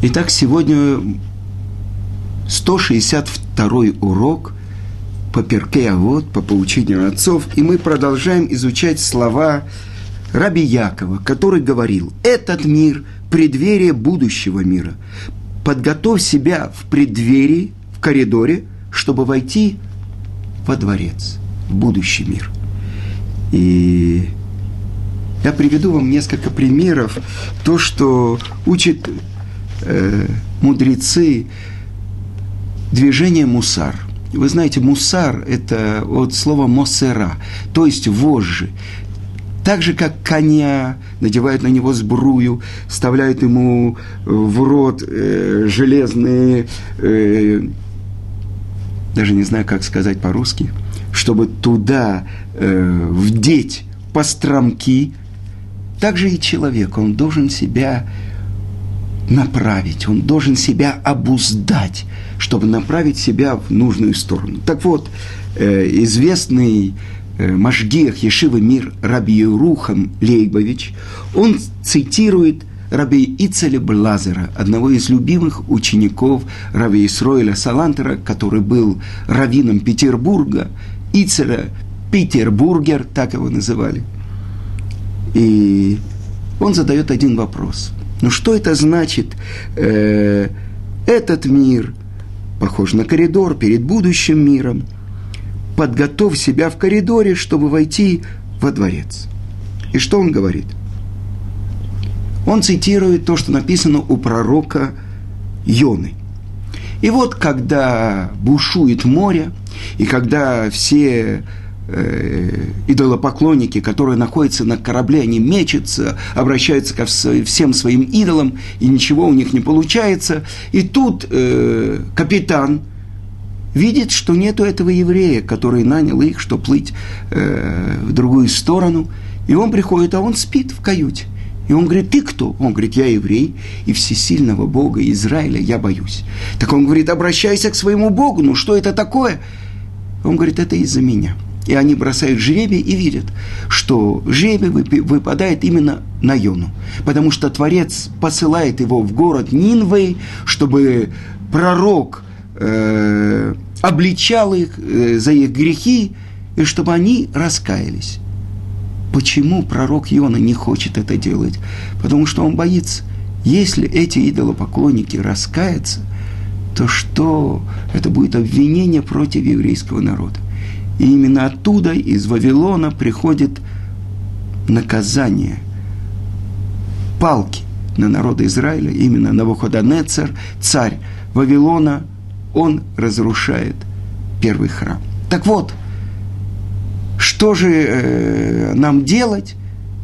Итак, сегодня 162 урок по перке, а вот по поучению отцов, и мы продолжаем изучать слова Раби Якова, который говорил, этот мир – преддверие будущего мира. Подготовь себя в преддверии, в коридоре, чтобы войти во дворец, в будущий мир. И я приведу вам несколько примеров, то, что учит э, мудрецы движение мусар. Вы знаете, мусар – это от слова мосера, то есть вожжи. Так же, как коня, надевают на него сбрую, вставляют ему в рот э, железные, э, даже не знаю, как сказать по-русски, чтобы туда э, вдеть постромки, также и человек, он должен себя направить, он должен себя обуздать, чтобы направить себя в нужную сторону. Так вот, э, известный э, Машгиях Ешивы Мир Раби Рухам Лейбович, он цитирует Раби Ицеля Блазера, одного из любимых учеников Раби Исроиля Салантера, который был раввином Петербурга, Ицеля Петербургер, так его называли. И он задает один вопрос – ну что это значит? Э, этот мир похож на коридор перед будущим миром. Подготовь себя в коридоре, чтобы войти во дворец. И что он говорит? Он цитирует то, что написано у пророка Йоны. И вот когда бушует море, и когда все идолопоклонники, которые находятся на корабле, они мечутся, обращаются ко всем своим идолам, и ничего у них не получается. И тут э, капитан видит, что нету этого еврея, который нанял их, чтобы плыть э, в другую сторону. И он приходит, а он спит в каюте. И он говорит, ты кто? Он говорит, я еврей, и всесильного Бога Израиля я боюсь. Так он говорит, обращайся к своему Богу, ну что это такое? Он говорит, это из-за меня – и они бросают жребий и видят, что жребий выпадает именно на Йону. Потому что Творец посылает его в город Нинвей, чтобы пророк э, обличал их э, за их грехи, и чтобы они раскаялись. Почему пророк Йона не хочет это делать? Потому что он боится. Если эти идолопоклонники раскаются, то что? Это будет обвинение против еврейского народа. И именно оттуда, из Вавилона, приходит наказание, палки на народ Израиля, именно Навуходонецер, царь Вавилона, он разрушает первый храм. Так вот, что же э, нам делать?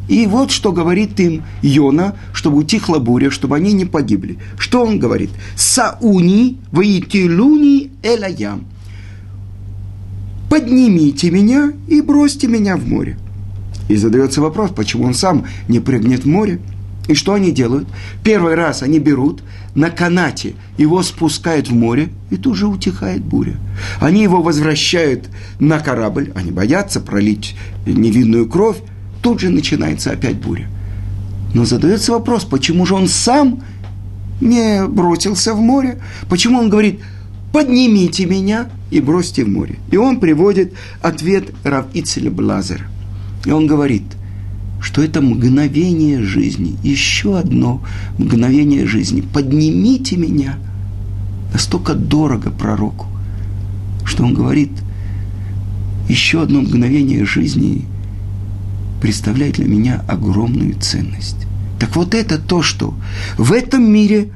И вот что говорит им Йона, чтобы утихла буря, чтобы они не погибли. Что он говорит? Сауни воитилуни элаям поднимите меня и бросьте меня в море. И задается вопрос, почему он сам не прыгнет в море. И что они делают? Первый раз они берут на канате, его спускают в море, и тут же утихает буря. Они его возвращают на корабль, они боятся пролить невинную кровь, тут же начинается опять буря. Но задается вопрос, почему же он сам не бросился в море? Почему он говорит – поднимите меня и бросьте в море. И он приводит ответ Рав Ицеля Блазера. И он говорит, что это мгновение жизни, еще одно мгновение жизни. Поднимите меня. Настолько дорого пророку, что он говорит, еще одно мгновение жизни представляет для меня огромную ценность. Так вот это то, что в этом мире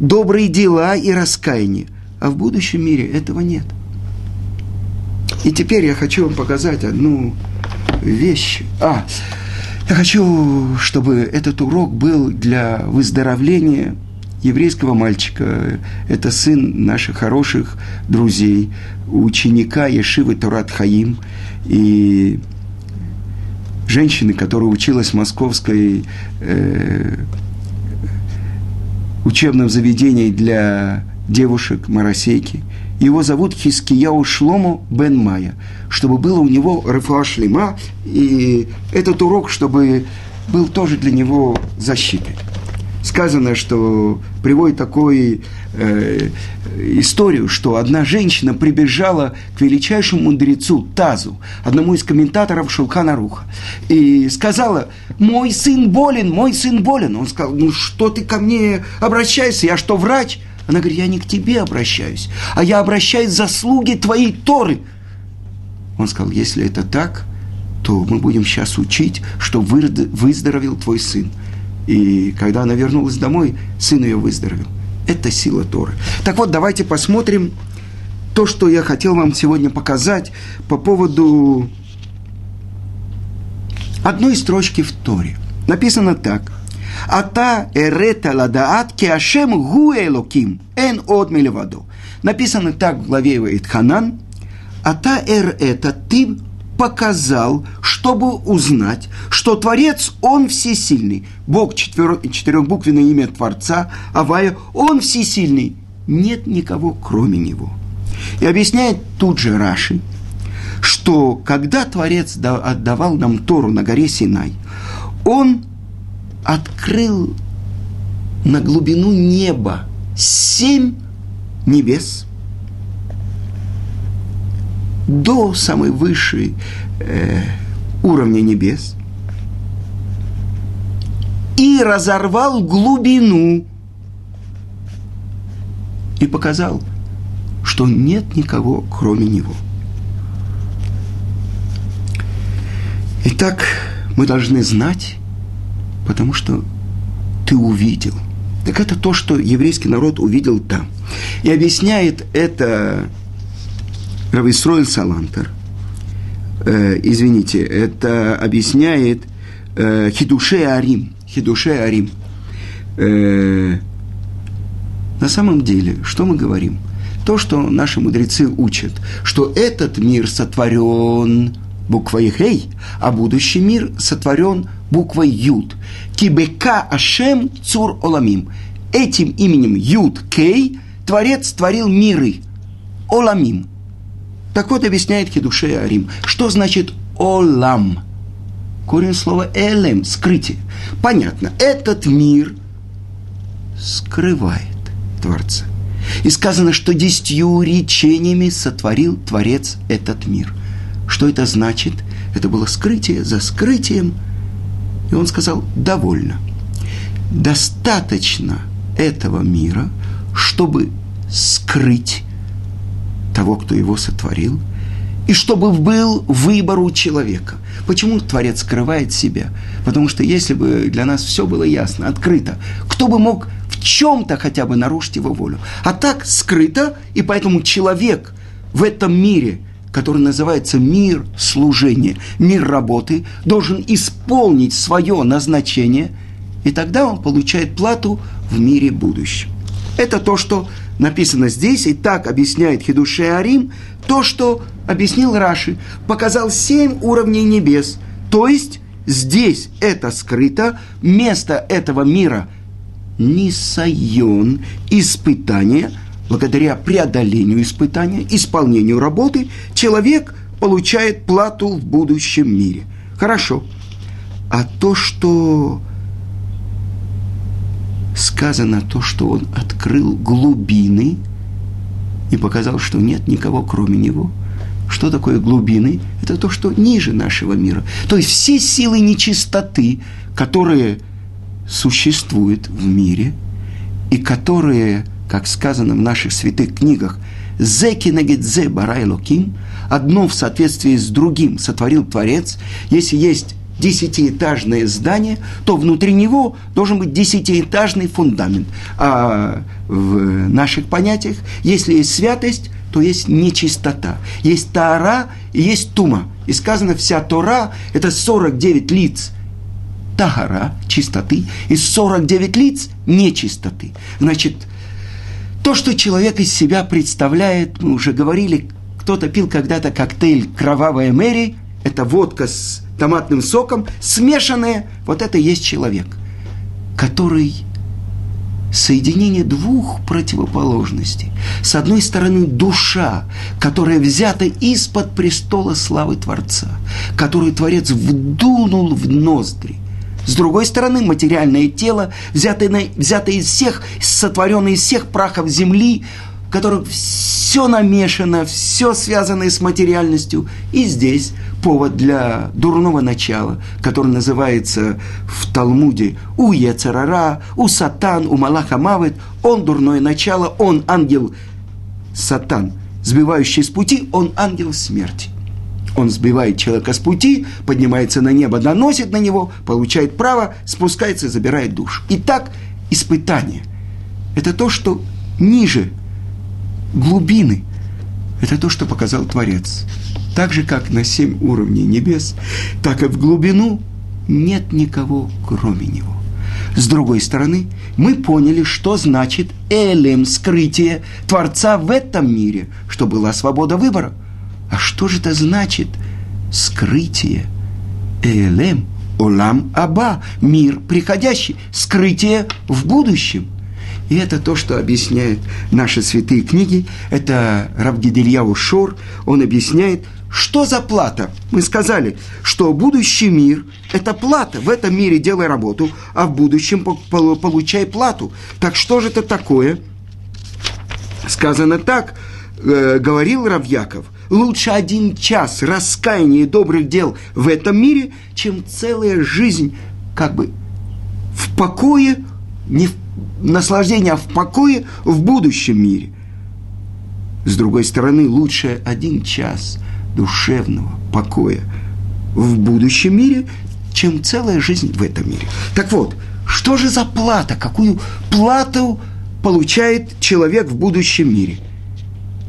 добрые дела и раскаяние – а в будущем мире этого нет. И теперь я хочу вам показать одну вещь. А, я хочу, чтобы этот урок был для выздоровления еврейского мальчика. Это сын наших хороших друзей, ученика Ешивы Турат Хаим и женщины, которая училась в московской э, учебном заведении для девушек Марасейки. Его зовут Хискияу Шлому Бен Майя, чтобы было у него Рафуа и этот урок, чтобы был тоже для него защитой. сказано, что приводит такую э, историю, что одна женщина прибежала к величайшему мудрецу Тазу, одному из комментаторов Шулхана Руха, и сказала, мой сын болен, мой сын болен. Он сказал, ну что ты ко мне обращаешься, я что, врач? Она говорит, я не к тебе обращаюсь, а я обращаюсь за заслуги твоей Торы. Он сказал, если это так, то мы будем сейчас учить, что выздоровел твой сын. И когда она вернулась домой, сын ее выздоровел. Это сила Торы. Так вот, давайте посмотрим то, что я хотел вам сегодня показать по поводу одной строчки в Торе. Написано так. Ата эрета ладаат кеашем гу элоким эн от милеваду. Написано так в главе Итханан. Ата эр ты показал, чтобы узнать, что Творец, Он всесильный. Бог, четверо, четырехбуквенное имя Творца, Авая, Он всесильный. Нет никого, кроме Него. И объясняет тут же Раши, что когда Творец отдавал нам Тору на горе Синай, Он открыл на глубину неба семь небес – до самой высшей э, уровня небес. И разорвал глубину. И показал, что нет никого, кроме него. Итак, мы должны знать, потому что ты увидел. Так это то, что еврейский народ увидел там. И объясняет это Рависроэль Салантер, э, извините, это объясняет э, Хидуше Арим. Хидуше Арим. Э, на самом деле, что мы говорим? То, что наши мудрецы учат, что этот мир сотворен буквой Хей, а будущий мир сотворен буквой Юд. Кибека Ашем Цур Оламим. Этим именем Юд Кей Творец творил миры. Оламим – так вот, объясняет Хидуше Арим, что значит «олам». Корень слова «элем» – скрытие. Понятно, этот мир скрывает Творца. И сказано, что десятью речениями сотворил Творец этот мир. Что это значит? Это было скрытие за скрытием. И он сказал, довольно. Достаточно этого мира, чтобы скрыть того, кто его сотворил, и чтобы был выбор у человека. Почему Творец скрывает себя? Потому что если бы для нас все было ясно, открыто, кто бы мог в чем-то хотя бы нарушить его волю? А так скрыто, и поэтому человек в этом мире, который называется мир служения, мир работы, должен исполнить свое назначение, и тогда он получает плату в мире будущем. Это то, что написано здесь, и так объясняет Хидуше Арим, то, что объяснил Раши, показал семь уровней небес. То есть здесь это скрыто, место этого мира Нисайон, испытание, благодаря преодолению испытания, исполнению работы, человек получает плату в будущем мире. Хорошо. А то, что сказано то, что он открыл глубины и показал, что нет никого кроме него. Что такое глубины? Это то, что ниже нашего мира. То есть все силы нечистоты, которые существуют в мире и которые, как сказано в наших святых книгах, «Зеки нагидзе барай локим», одно в соответствии с другим сотворил Творец, если есть десятиэтажное здание, то внутри него должен быть десятиэтажный фундамент. А в наших понятиях, если есть святость, то есть нечистота. Есть Тара и есть Тума. И сказано, вся Тора – это 49 лиц Тагара, чистоты, и 49 лиц нечистоты. Значит, то, что человек из себя представляет, мы уже говорили, кто-то пил когда-то коктейль «Кровавая Мэри», это водка с томатным соком, смешанное, вот это и есть человек, который соединение двух противоположностей. С одной стороны, душа, которая взята из-под престола славы Творца, которую Творец вдунул в ноздри. С другой стороны, материальное тело, взятое, взятое из всех, сотворенное из всех прахов земли, в котором все намешано, все связано с материальностью. И здесь повод для дурного начала, который называется в Талмуде у Ецарара, у Сатан, у Малаха Мавит. Он дурное начало, он ангел Сатан, сбивающий с пути, он ангел смерти. Он сбивает человека с пути, поднимается на небо, доносит на него, получает право, спускается и забирает душу. Итак, испытание – это то, что ниже глубины. Это то, что показал Творец. Так же, как на семь уровней небес, так и в глубину нет никого, кроме Него. С другой стороны, мы поняли, что значит элем, скрытие Творца в этом мире, что была свобода выбора. А что же это значит скрытие? Элем, олам аба, мир приходящий, скрытие в будущем – и это то, что объясняют наши святые книги. Это Равгидельяу Шор. Он объясняет, что за плата. Мы сказали, что будущий мир – это плата. В этом мире делай работу, а в будущем получай плату. Так что же это такое? Сказано так, э, говорил Равьяков – лучше один час раскаяния и добрых дел в этом мире, чем целая жизнь как бы в покое, не в наслаждение в покое в будущем мире. С другой стороны, лучше один час душевного покоя в будущем мире, чем целая жизнь в этом мире. Так вот, что же за плата? Какую плату получает человек в будущем мире?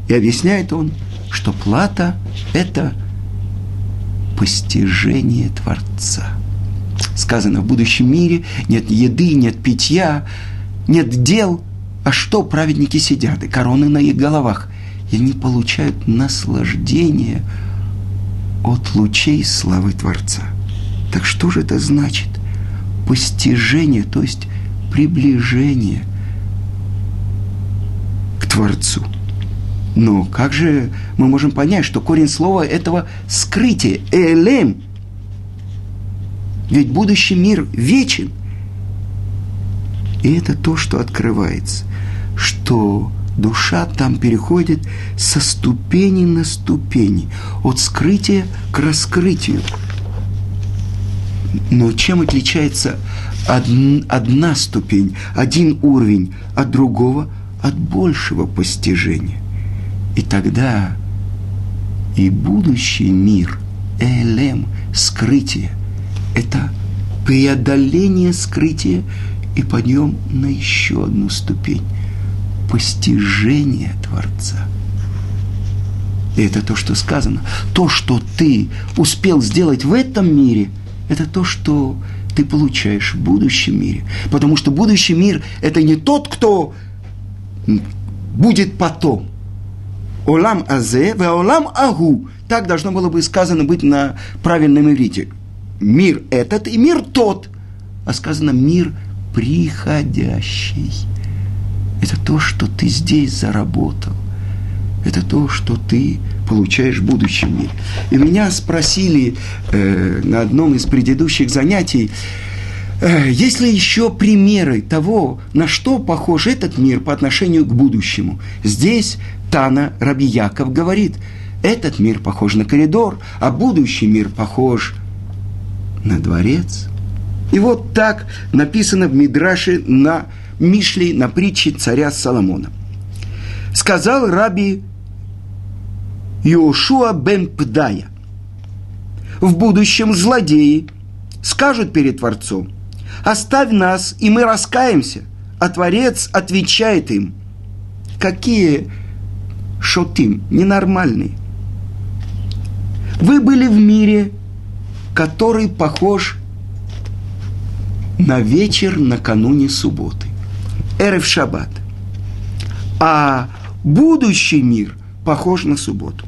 И объясняет он, что плата – это постижение Творца. Сказано, в будущем мире нет еды, нет питья, нет дел, а что праведники сидят, и короны на их головах, и они получают наслаждение от лучей славы Творца. Так что же это значит? Постижение, то есть приближение к Творцу. Но как же мы можем понять, что корень слова этого скрытие, элем? Ведь будущий мир вечен. И это то, что открывается, что душа там переходит со ступени на ступени, от скрытия к раскрытию. Но чем отличается одна ступень, один уровень от другого, от большего постижения? И тогда и будущий мир, элем, скрытие, это преодоление скрытия и подъем на еще одну ступень постижение Творца. И это то, что сказано. То, что ты успел сделать в этом мире, это то, что ты получаешь в будущем мире. Потому что будущий мир – это не тот, кто будет потом. Олам азе, ве олам агу. Так должно было бы сказано быть на правильном иврите. Мир этот и мир тот. А сказано мир – приходящий. Это то, что ты здесь заработал. Это то, что ты получаешь в будущем мире. И меня спросили э, на одном из предыдущих занятий, э, есть ли еще примеры того, на что похож этот мир по отношению к будущему. Здесь Тана Рабияков говорит, этот мир похож на коридор, а будущий мир похож на дворец. И вот так написано в Мидраше на Мишле, на притче царя Соломона. Сказал раби Иошуа бен Пдая, в будущем злодеи скажут перед Творцом, оставь нас, и мы раскаемся. А Творец отвечает им, какие шотим, ненормальные. Вы были в мире, который похож на вечер накануне субботы. Эрев Шаббат. А будущий мир похож на субботу.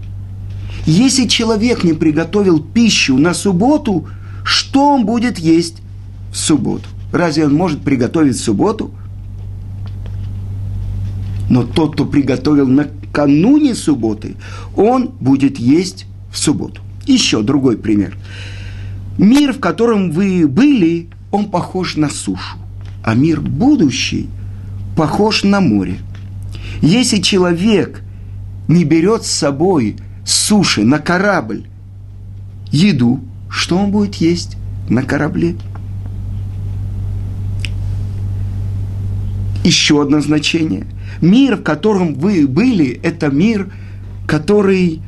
Если человек не приготовил пищу на субботу, что он будет есть в субботу? Разве он может приготовить в субботу? Но тот, кто приготовил накануне субботы, он будет есть в субботу. Еще другой пример. Мир, в котором вы были, он похож на сушу, а мир будущий похож на море. Если человек не берет с собой с суши на корабль еду, что он будет есть на корабле? Еще одно значение. Мир, в котором вы были, это мир, который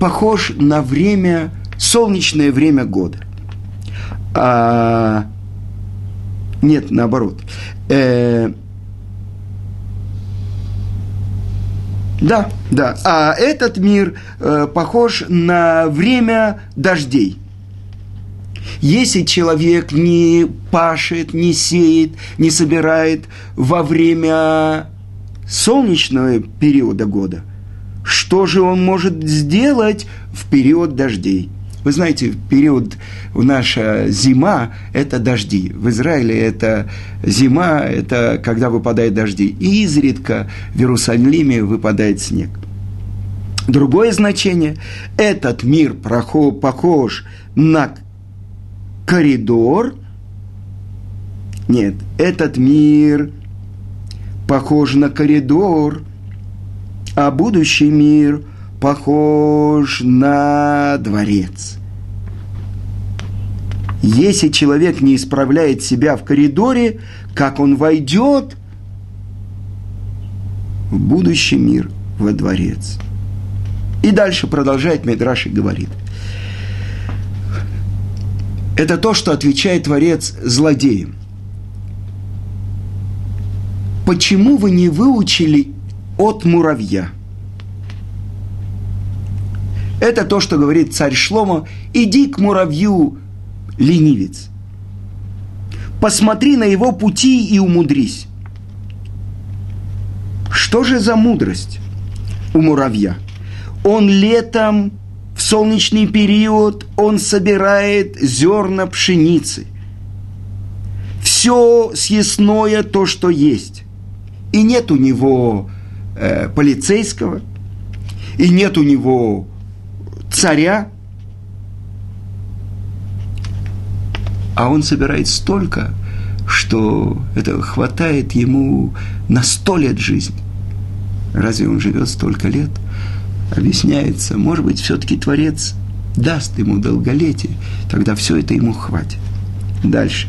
похож на время, солнечное время года. А, нет, наоборот. Э, да, да. А этот мир э, похож на время дождей. Если человек не пашет, не сеет, не собирает во время солнечного периода года, что же он может сделать в период дождей? Вы знаете, период наша зима – это дожди. В Израиле это зима, это когда выпадают дожди. И изредка в Иерусалиме выпадает снег. Другое значение – этот мир похож на коридор. Нет, этот мир похож на коридор, а будущий мир похож на дворец. Если человек не исправляет себя в коридоре, как он войдет в будущий мир, во дворец. И дальше продолжает Медраш и говорит – это то, что отвечает Творец злодеям. Почему вы не выучили от муравья? Это то, что говорит царь Шломо. Иди к муравью, ленивец. Посмотри на его пути и умудрись. Что же за мудрость у муравья? Он летом солнечный период он собирает зерна пшеницы. Все съестное то, что есть. И нет у него э, полицейского, и нет у него царя, а он собирает столько, что это хватает ему на сто лет жизни. Разве он живет столько лет? Объясняется, может быть, все-таки Творец даст ему долголетие, тогда все это ему хватит. Дальше.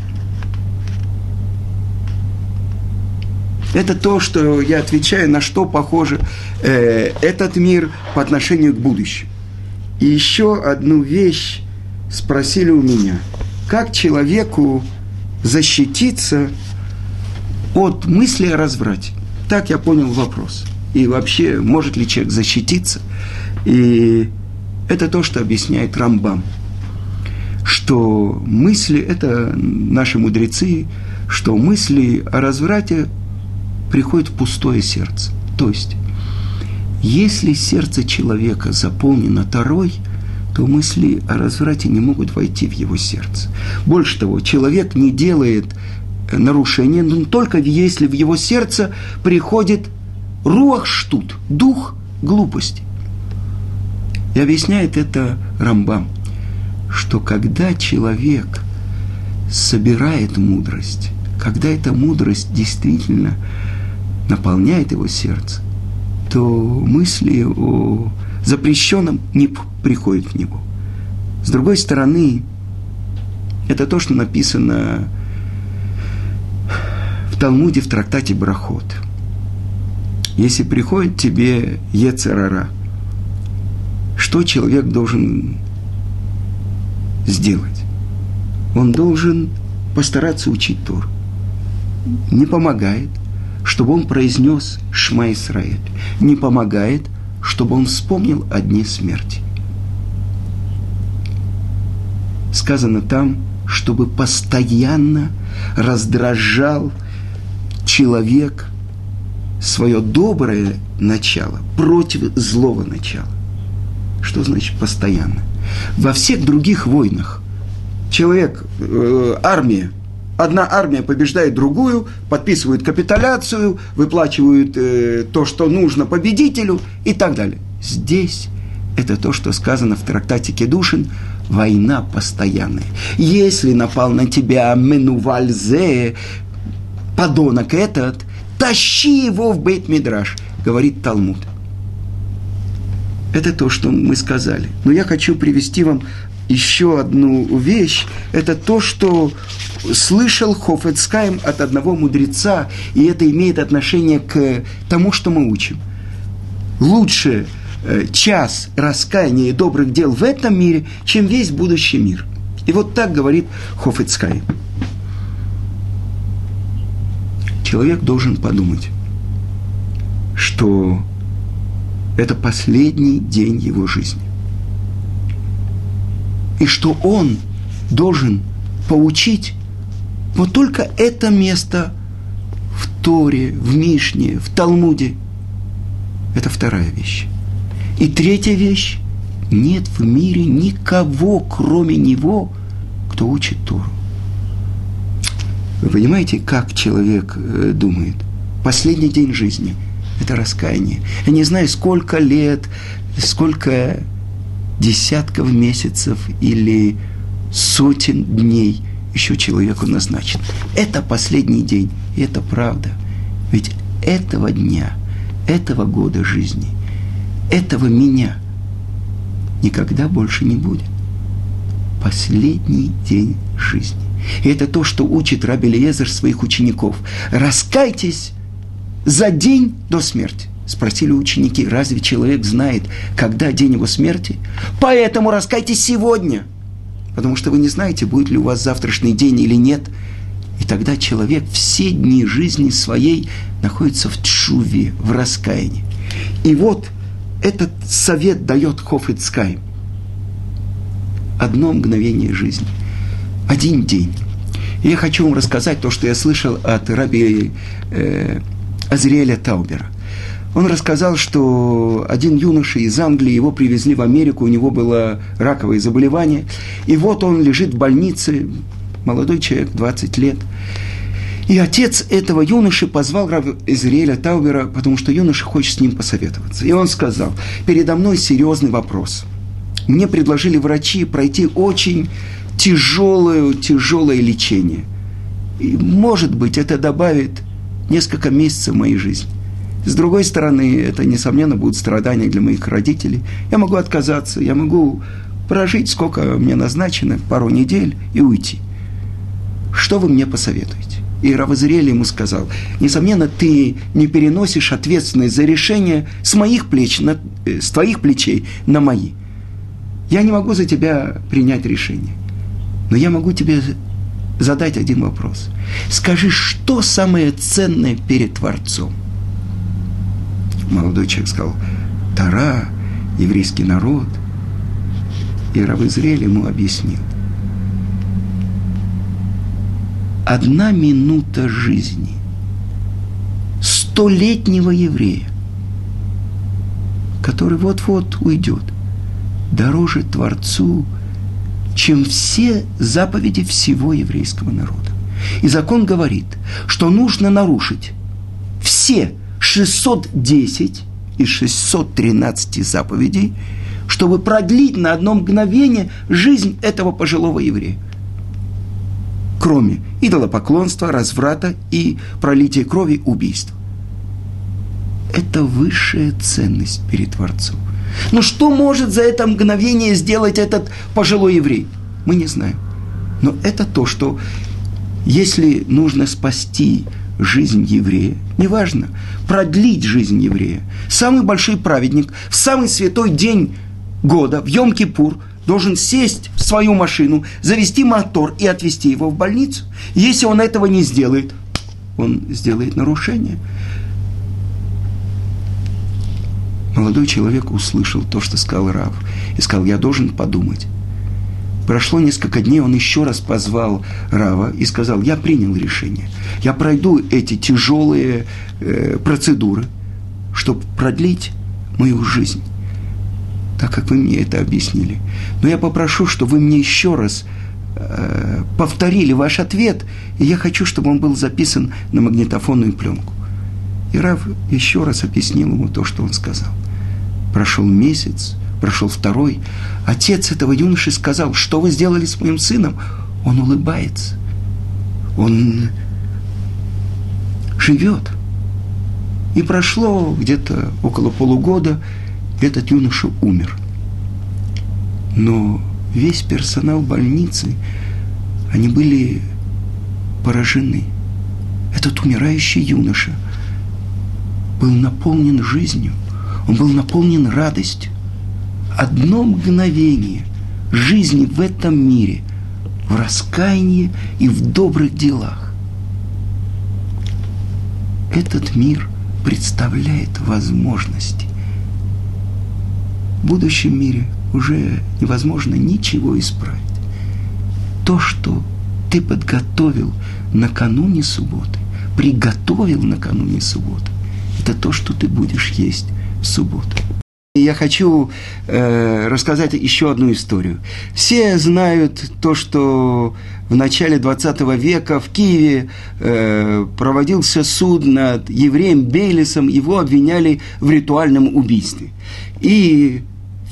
Это то, что я отвечаю, на что похоже э, этот мир по отношению к будущему. И еще одну вещь спросили у меня. Как человеку защититься от мысли о разврате? Так я понял вопрос и вообще может ли человек защититься. И это то, что объясняет Рамбам, что мысли, это наши мудрецы, что мысли о разврате приходят в пустое сердце. То есть, если сердце человека заполнено Тарой, то мысли о разврате не могут войти в его сердце. Больше того, человек не делает нарушения, но только если в его сердце приходит Руах штут, дух глупости. И объясняет это Рамбам, что когда человек собирает мудрость, когда эта мудрость действительно наполняет его сердце, то мысли о запрещенном не приходят в него. С другой стороны, это то, что написано в Талмуде в трактате Брахот – если приходит тебе Ецерара, что человек должен сделать? Он должен постараться учить Тор. Не помогает, чтобы он произнес Шма Исраэль. Не помогает, чтобы он вспомнил о дне смерти. Сказано там, чтобы постоянно раздражал человек – свое доброе начало против злого начала. Что значит постоянно? Во всех других войнах человек, э, армия, одна армия побеждает другую, подписывают капитуляцию, выплачивают э, то, что нужно победителю и так далее. Здесь это то, что сказано в трактате Кедушин, война постоянная. Если напал на тебя Менувальзе, подонок этот, тащи его в Бейт-Мидраш, говорит Талмуд. Это то, что мы сказали. Но я хочу привести вам еще одну вещь. Это то, что слышал Хофецкайм от одного мудреца, и это имеет отношение к тому, что мы учим. Лучше э, час раскаяния и добрых дел в этом мире, чем весь будущий мир. И вот так говорит Хофецкайм. Человек должен подумать, что это последний день его жизни. И что он должен получить вот только это место в Торе, в Мишне, в Талмуде. Это вторая вещь. И третья вещь. Нет в мире никого, кроме него, кто учит Тору. Вы понимаете, как человек э, думает? Последний день жизни – это раскаяние. Я не знаю, сколько лет, сколько десятков месяцев или сотен дней еще человеку назначен. Это последний день, и это правда. Ведь этого дня, этого года жизни, этого меня никогда больше не будет. Последний день жизни. И это то, что учит Раби Лезер своих учеников. Раскайтесь за день до смерти. Спросили ученики, разве человек знает, когда день его смерти? Поэтому раскайтесь сегодня – потому что вы не знаете, будет ли у вас завтрашний день или нет. И тогда человек все дни жизни своей находится в чуве, в раскаянии. И вот этот совет дает Хофицкай. Одно мгновение жизни, один день. И я хочу вам рассказать то, что я слышал от раби э, Азриэля Таубера. Он рассказал, что один юноша из Англии, его привезли в Америку, у него было раковое заболевание, и вот он лежит в больнице, молодой человек, 20 лет. И отец этого юноши позвал Рав Израиля Таубера, потому что юноша хочет с ним посоветоваться. И он сказал, передо мной серьезный вопрос. Мне предложили врачи пройти очень тяжелое, тяжелое лечение. И, может быть, это добавит несколько месяцев моей жизни. С другой стороны, это, несомненно, будут страдания для моих родителей. Я могу отказаться, я могу прожить, сколько мне назначено, пару недель и уйти. Что вы мне посоветуете? И Равазриэль ему сказал, несомненно, ты не переносишь ответственность за решение с моих плеч, на, э, с твоих плечей на мои. Я не могу за тебя принять решение. Но я могу тебе задать один вопрос. Скажи, что самое ценное перед Творцом? молодой человек сказал, Тара, еврейский народ. И Рав Израиль ему объяснил. Одна минута жизни столетнего еврея, который вот-вот уйдет, дороже Творцу, чем все заповеди всего еврейского народа. И закон говорит, что нужно нарушить все 610 из 613 заповедей, чтобы продлить на одно мгновение жизнь этого пожилого еврея. Кроме идолопоклонства, разврата и пролития крови, убийства. Это высшая ценность перед Творцом. Но что может за это мгновение сделать этот пожилой еврей? Мы не знаем. Но это то, что если нужно спасти жизнь еврея, неважно, продлить жизнь еврея. Самый большой праведник в самый святой день года, в Йом-Кипур, должен сесть в свою машину, завести мотор и отвезти его в больницу. Если он этого не сделает, он сделает нарушение. Молодой человек услышал то, что сказал Рав, и сказал, я должен подумать. Прошло несколько дней, он еще раз позвал Рава и сказал, я принял решение. Я пройду эти тяжелые э, процедуры, чтобы продлить мою жизнь, так как вы мне это объяснили. Но я попрошу, чтобы вы мне еще раз э, повторили ваш ответ, и я хочу, чтобы он был записан на магнитофонную пленку. И Рав еще раз объяснил ему то, что он сказал. Прошел месяц, прошел второй. Отец этого юноши сказал, что вы сделали с моим сыном? Он улыбается. Он живет. И прошло где-то около полугода, этот юноша умер. Но весь персонал больницы, они были поражены. Этот умирающий юноша был наполнен жизнью, он был наполнен радостью. Одно мгновение жизни в этом мире, в раскаянии и в добрых делах. Этот мир представляет возможности. В будущем мире уже невозможно ничего исправить. То, что ты подготовил накануне субботы, приготовил накануне субботы, это то, что ты будешь есть субботу. Я хочу э, рассказать еще одну историю. Все знают то, что в начале 20 века в Киеве э, проводился суд над евреем Бейлисом, его обвиняли в ритуальном убийстве. И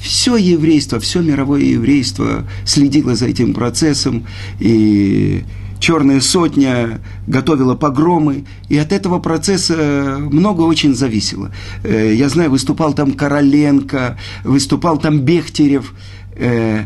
все еврейство, все мировое еврейство следило за этим процессом, и Черная сотня готовила погромы, и от этого процесса много очень зависело. Э, я знаю, выступал там Короленко, выступал там Бехтерев. Э,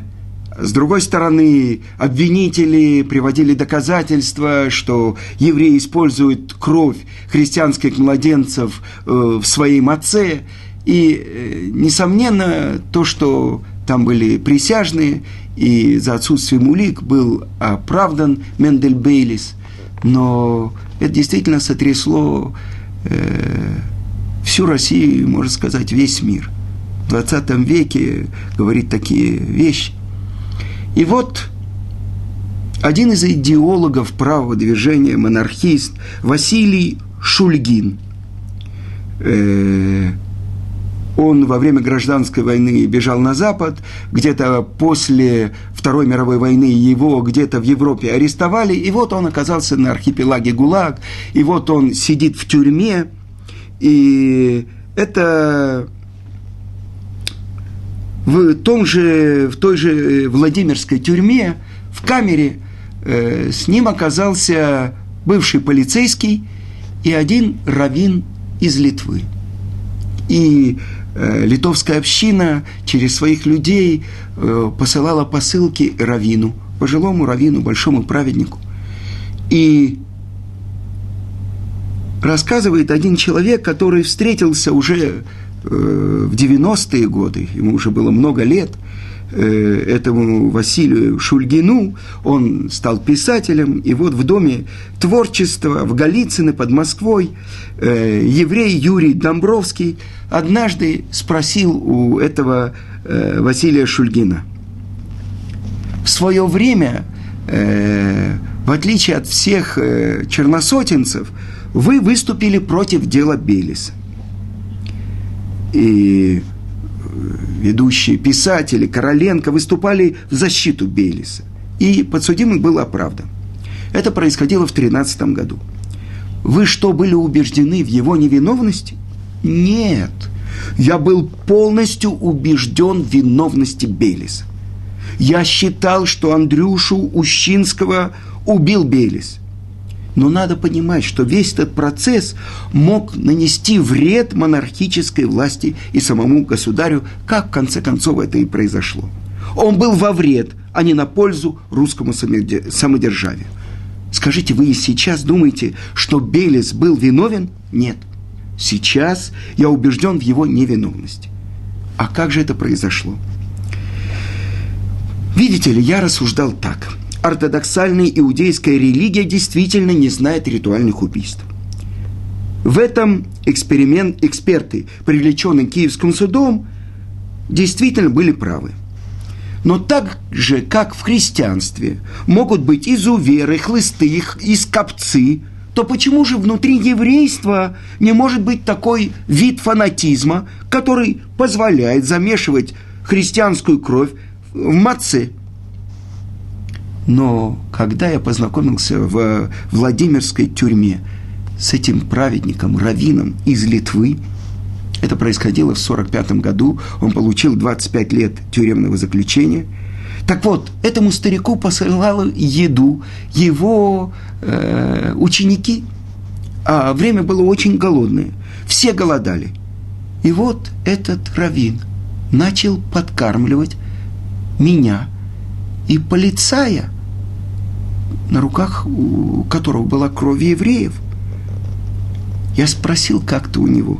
с другой стороны, обвинители приводили доказательства, что евреи используют кровь христианских младенцев э, в своей маце. И, несомненно, то, что там были присяжные, и за отсутствием улик был оправдан Мендель Бейлис. Но это действительно сотрясло э, всю Россию, можно сказать, весь мир. В 20 веке говорит такие вещи. И вот один из идеологов правого движения, монархист Василий Шульгин э, – он во время гражданской войны бежал на Запад, где-то после Второй мировой войны его где-то в Европе арестовали, и вот он оказался на архипелаге ГУЛАГ, и вот он сидит в тюрьме, и это в, том же, в той же Владимирской тюрьме, в камере, э, с ним оказался бывший полицейский и один раввин из Литвы. И Э, литовская община через своих людей э, посылала посылки равину, пожилому равину, большому праведнику. И рассказывает один человек, который встретился уже э, в 90-е годы, ему уже было много лет – Э, этому Василию Шульгину, он стал писателем, и вот в Доме творчества в Голицыно под Москвой э, еврей Юрий Домбровский однажды спросил у этого э, Василия Шульгина. В свое время, в отличие от всех черносотенцев, вы выступили против дела Белиса. И ведущие писатели, Короленко выступали в защиту Бейлиса. И подсудимый был оправдан. Это происходило в 13 году. Вы что, были убеждены в его невиновности? Нет. Я был полностью убежден в виновности Бейлиса. Я считал, что Андрюшу Ущинского убил Бейлис – но надо понимать, что весь этот процесс мог нанести вред монархической власти и самому государю, как в конце концов это и произошло. Он был во вред, а не на пользу русскому самодержавию. Скажите, вы и сейчас думаете, что Белес был виновен? Нет. Сейчас я убежден в его невиновности. А как же это произошло? Видите ли, я рассуждал так – ортодоксальная иудейская религия действительно не знает ритуальных убийств. В этом эксперимент, эксперты, привлеченные Киевским судом, действительно были правы. Но так же, как в христианстве могут быть изуверы, хлысты, и скопцы, то почему же внутри еврейства не может быть такой вид фанатизма, который позволяет замешивать христианскую кровь в маце – но когда я познакомился в Владимирской тюрьме с этим праведником, раввином из Литвы, Это происходило в 1945 году. Он получил 25 лет тюремного заключения. Так вот, этому старику посылала еду его э, ученики. А время было очень голодное. Все голодали. И вот этот раввин начал подкармливать меня и полицая, на руках у которого была кровь евреев. Я спросил как-то у него,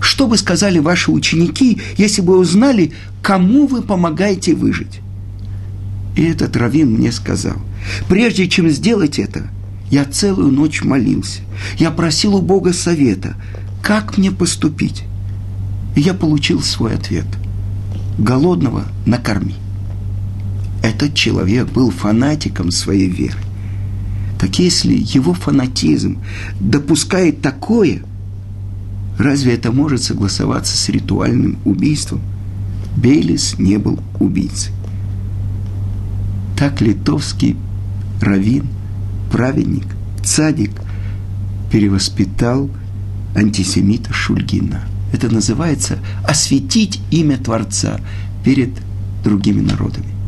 что бы сказали ваши ученики, если бы узнали, кому вы помогаете выжить? И этот раввин мне сказал, прежде чем сделать это, я целую ночь молился. Я просил у Бога совета, как мне поступить. И я получил свой ответ. Голодного накорми. Этот человек был фанатиком своей веры. Так если его фанатизм допускает такое, разве это может согласоваться с ритуальным убийством? Бейлис не был убийцей. Так литовский раввин, праведник, цадик перевоспитал антисемита Шульгина. Это называется осветить имя Творца перед другими народами.